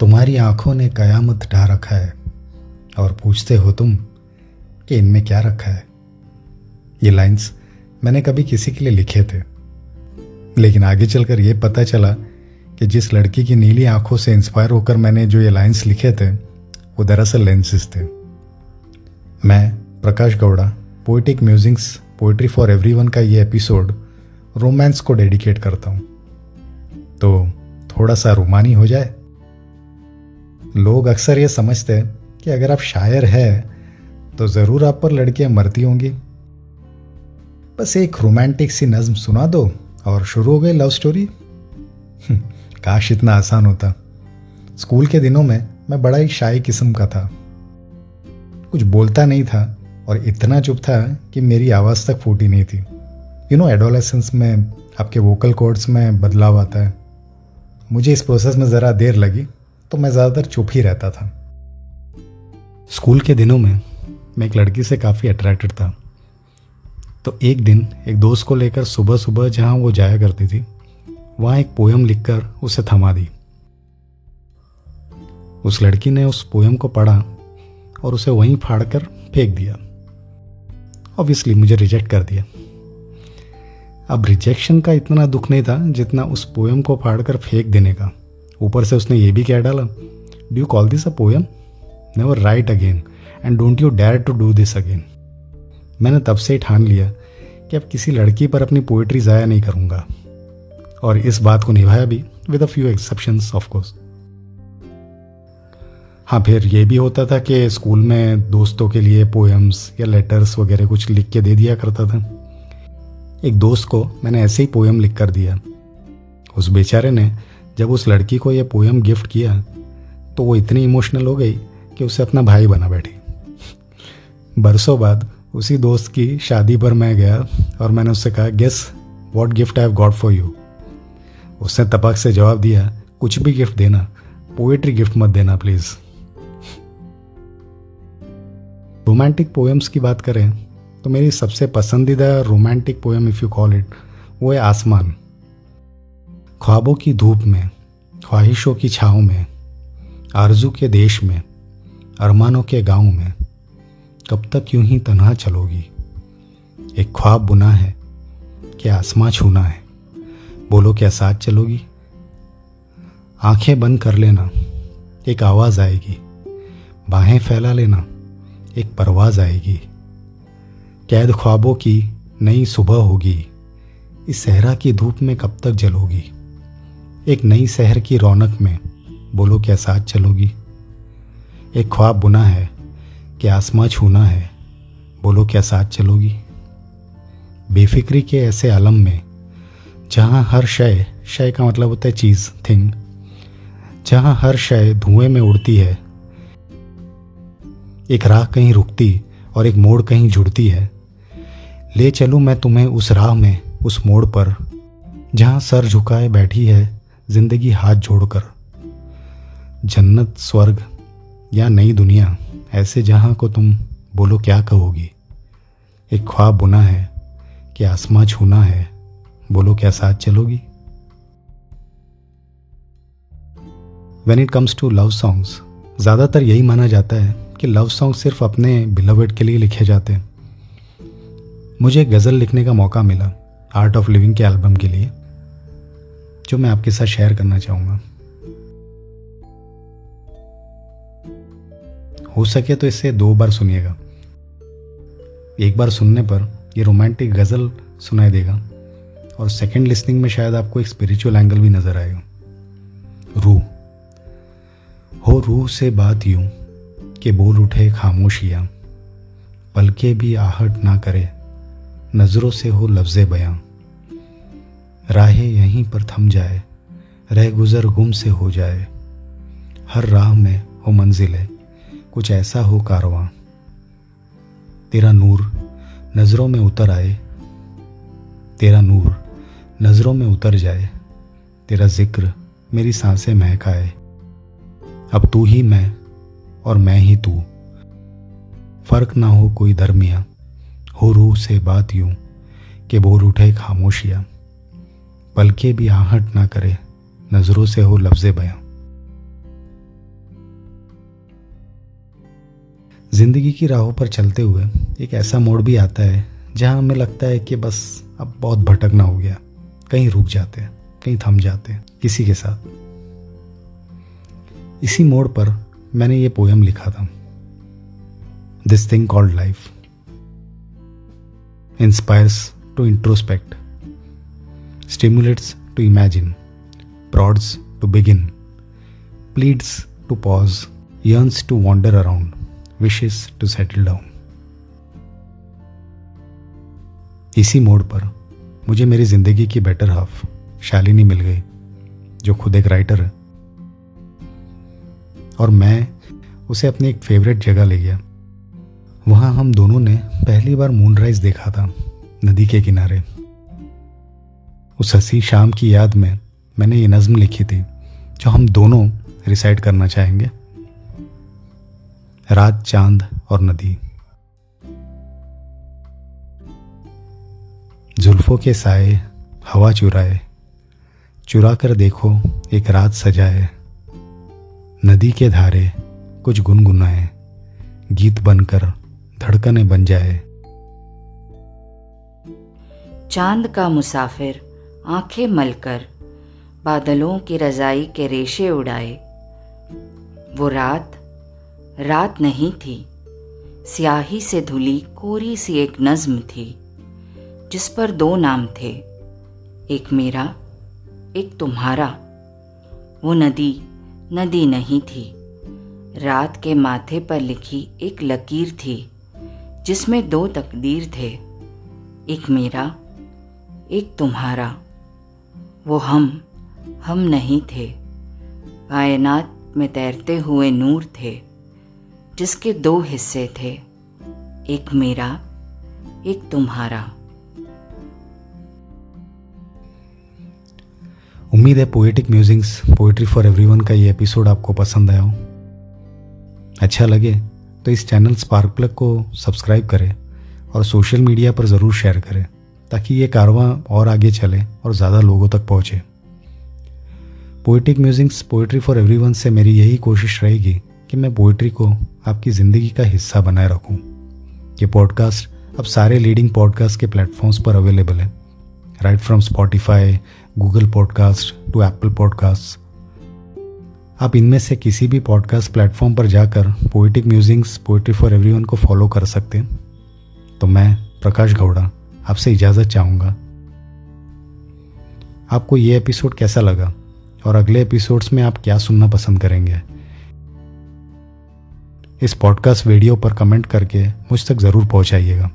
तुम्हारी आँखों ने कयामत ढा रखा है और पूछते हो तुम कि इनमें क्या रखा है? ये लाइंस मैंने कभी किसी के लिए लिखे थे। लेकिन आगे चलकर यह पता चला कि जिस लड़की की नीली आँखों से इंस्पायर होकर मैंने जो ये लाइंस लिखे थे, वो दरअसल लेंसेज थे। मैं, Prakash Gowda poetic musings poetry for everyone का ये एपिसोड रोमांस को डेडिकेट करता हूँ। तो थोड़ा सा रोमानी हो जाए? लोग अक्सर ये समझते हैं कि अगर आप शायर हैं तो ज़रूर आप पर लड़कियाँ मरती होंगी। बस एक रोमांटिक सी नज्म सुना दो और शुरू हो गई लव स्टोरी। हम्म, काश इतना आसान होता। स्कूल के दिनों में मैं बड़ा ही शाही किस्म का था। कुछ बोलता नहीं था और इतना चुप था कि मेरी आवाज़ तक फूटी नहीं थी। यू नो एडोलेसेंस में आपके वोकल कोड्स में बदलाव आता है। मुझे इस प्रोसेस में ज़रा देर लगी। तो मैं ज़्यादातर चुप ही रहता था। स्कूल के दिनों में मैं एक लड़की से काफ़ी अट्रैक्टेड था। तो एक दिन एक दोस्त को लेकर सुबह सुबह जहाँ वो जाया करती थी, वहाँ एक पोयम लिखकर उसे थमा दी। उस लड़की ने उस पोयम को पढ़ा और उसे वहीं फाड़कर फेंक दिया। ऑब्वियसली मुझे रिजेक्ट कर दिया। अब रिजेक्शन का इतना दुख नहीं था जितना उस पोयम को फाड़कर फेंक देने का। ऊपर से उसने ये भी कह डाला do you call this a poem never write again and don't you dare to do this again मैंने तब से ही ठान लिया कि अब किसी लड़की पर अपनी पोइट्री ज़ाया नहीं करूँगा, और इस बात को निभाया भी with a few exceptions of course हाँ फिर ये भी होता था कि स्कूल में दोस्तों के लिए पोएम्स या लेटर्स वगैरह कुछ लिख के दे दिया करता था। एक दोस्त को मैंने ऐसे ही पोएम लिख कर दिया। उस बेचारे ने जब उस लड़की को यह पोएम गिफ्ट किया तो वो इतनी इमोशनल हो गई कि उसे अपना भाई बना बैठी। बरसों बाद उसी दोस्त की शादी पर मैं गया और मैंने उससे कहा guess what gift I have got for you उसने तपक से जवाब दिया, कुछ भी गिफ्ट देना पोएट्री गिफ्ट मत देना प्लीज़ रोमांटिक पोएम्स की बात करें तो मेरी सबसे पसंदीदा romantic poem if you call it वो है आसमान। ख्वाबों की धूप में, ख्वाहिशों की छाँव में, आरज़ू के देश में, अरमानों के गाँव में, कब तक यूँ ही तनहा चलोगी। एक ख्वाब बुना है कि आसमां छूना है। बोलो, क्या साथ चलोगी? आँखें बंद कर लेना, एक आवाज़ आएगी। बाहें फैला लेना, एक परवाज आएगी। कैद ख्वाबों की नई सुबह होगी। इस सहरा की धूप में कब तक जलोगी? एक नई शहर की रौनक में बोलो क्या साथ चलोगी? एक ख्वाब बुना है कि आसमां छूना है, बोलो क्या साथ चलोगी? बेफिक्री के ऐसे आलम में, जहाँ हर शय शय का मतलब होता है चीज़, थिंग, जहाँ हर शय धुएँ में उड़ती है, एक राह कहीं रुकती और एक मोड़ कहीं जुड़ती है, ले चलूँ मैं तुम्हें उस राह में, उस मोड़ पर, जहाँ सर झुकाए बैठी है ज़िंदगी हाथ जोड़कर। जन्नत, स्वर्ग या नई दुनिया, ऐसे जहाँ को तुम बोलो क्या कहोगी? एक ख्वाब बुना है कि आसमां छूना है, बोलो क्या साथ चलोगी? When it comes to love songs ज़्यादातर यही माना जाता है कि लव सॉन्ग सिर्फ़ अपने बिलवेड के लिए लिखे जाते हैं। मुझे गज़ल लिखने का मौका मिला आर्ट ऑफ़ लिविंग के एल्बम के लिए। जो मैं आपके साथ शेयर करना चाहूँगा। हो सके तो इसे दो बार सुनिएगा। एक बार सुनने पर ये रोमांटिक गज़ल सुनाई देगा और सेकंड लिसनिंग में शायद आपको एक स्पिरिचुअल एंगल भी नज़र आएगा। रूह हो रूह से बात यूँ कि बोल उठे खामोशियाँ पलके भी आहट ना करे, नज़रों से हो लफ्ज़ बयां। राहें यहीं पर थम जाए, रह गुज़र गुम से हो जाए। हर राह में हो मंजिल है कुछ ऐसा हो कारवां। तेरा नूर नज़रों में उतर आए, तेरा नूर नज़रों में उतर जाए, तेरा ज़िक्र मेरी साँसें महकाए। अब तू ही मैं और मैं ही तू। फ़र्क ना हो कोई दरमिया, हो रूह से बात यूँ कि बोल उठे खामोशियाँ। पलके भी आहट ना करे, नज़रों से हो लफ्जे बयां। ज़िंदगी की राहों पर चलते हुए एक ऐसा मोड़ भी आता है, जहाँ हमें लगता है कि बस अब बहुत भटकना हो गया। कहीं रुक जाते हैं, कहीं थम जाते हैं, किसी के साथ। इसी मोड़ पर मैंने ये पोयम लिखा था। This thing called life inspires to introspect stimulates to imagine prods to begin pleads to pause yearns to wander around wishes to settle down इसी मोड़ पर मुझे मेरी ज़िंदगी की बेटर हाफ़ शालिनी मिल गई, जो खुद एक राइटर है। और मैं उसे अपनी एक फेवरेट जगह ले गया। वहाँ हम दोनों ने पहली बार मूनराइज देखा था, नदी के किनारे। उस हसी शाम की याद में मैंने ये नज्म लिखी थी, जो हम दोनों रिसाइड करना चाहेंगे। रात, चाँद और नदी। जुल्फों के साए हवा चुराए चुरा कर देखो एक रात सजाए। नदी के धारे कुछ गुनगुनाए, गीत बनकर धड़कने बन जाए। चाँद का मुसाफिर। आँखें मलकर, बादलों की रजाई के रेशे उड़ाए। वो रात रात नहीं थी। स्याही से धुली कोरी सी एक नज्म थी, जिस पर दो नाम थे। एक मेरा, एक तुम्हारा। वो नदी नदी नहीं थी। रात के माथे पर लिखी एक लकीर थी, जिसमें दो तकदीर थे। एक मेरा, एक तुम्हारा। वो हम हम नहीं थे। कायनात में तैरते हुए नूर थे, जिसके दो हिस्से थे, एक मेरा, एक तुम्हारा। उम्मीद है poetic musings poetry for everyone का ये एपिसोड आपको पसंद आया हो। अच्छा लगे तो इस चैनल स्पार्क प्लग को सब्सक्राइब करें और सोशल मीडिया पर ज़रूर शेयर करें। ताकि ये कारवां और आगे चले और ज़्यादा लोगों तक पहुँचे। Poetic musings poetry for everyone से मेरी यही कोशिश रहेगी कि मैं पोइट्री को आपकी ज़िंदगी का हिस्सा बनाए रखूँ। ये पॉडकास्ट अब सारे लीडिंग पॉडकास्ट के प्लेटफॉर्म्स पर अवेलेबल है। Right from Spotify Google podcast to Apple podcast आप इनमें से किसी भी पॉडकास्ट प्लेटफॉर्म पर जाकर poetic musings poetry for everyone को फॉलो कर सकते हैं। तो मैं, प्रकाश गौड़ा। आपसे इजाज़त चाहूँगा। आपको ये एपिसोड कैसा लगा? और अगले एपिसोड्स में आप क्या सुनना पसंद करेंगे? इस पॉडकास्ट वीडियो पर कमेंट करके मुझ तक ज़रूर पहुंचाइएगा।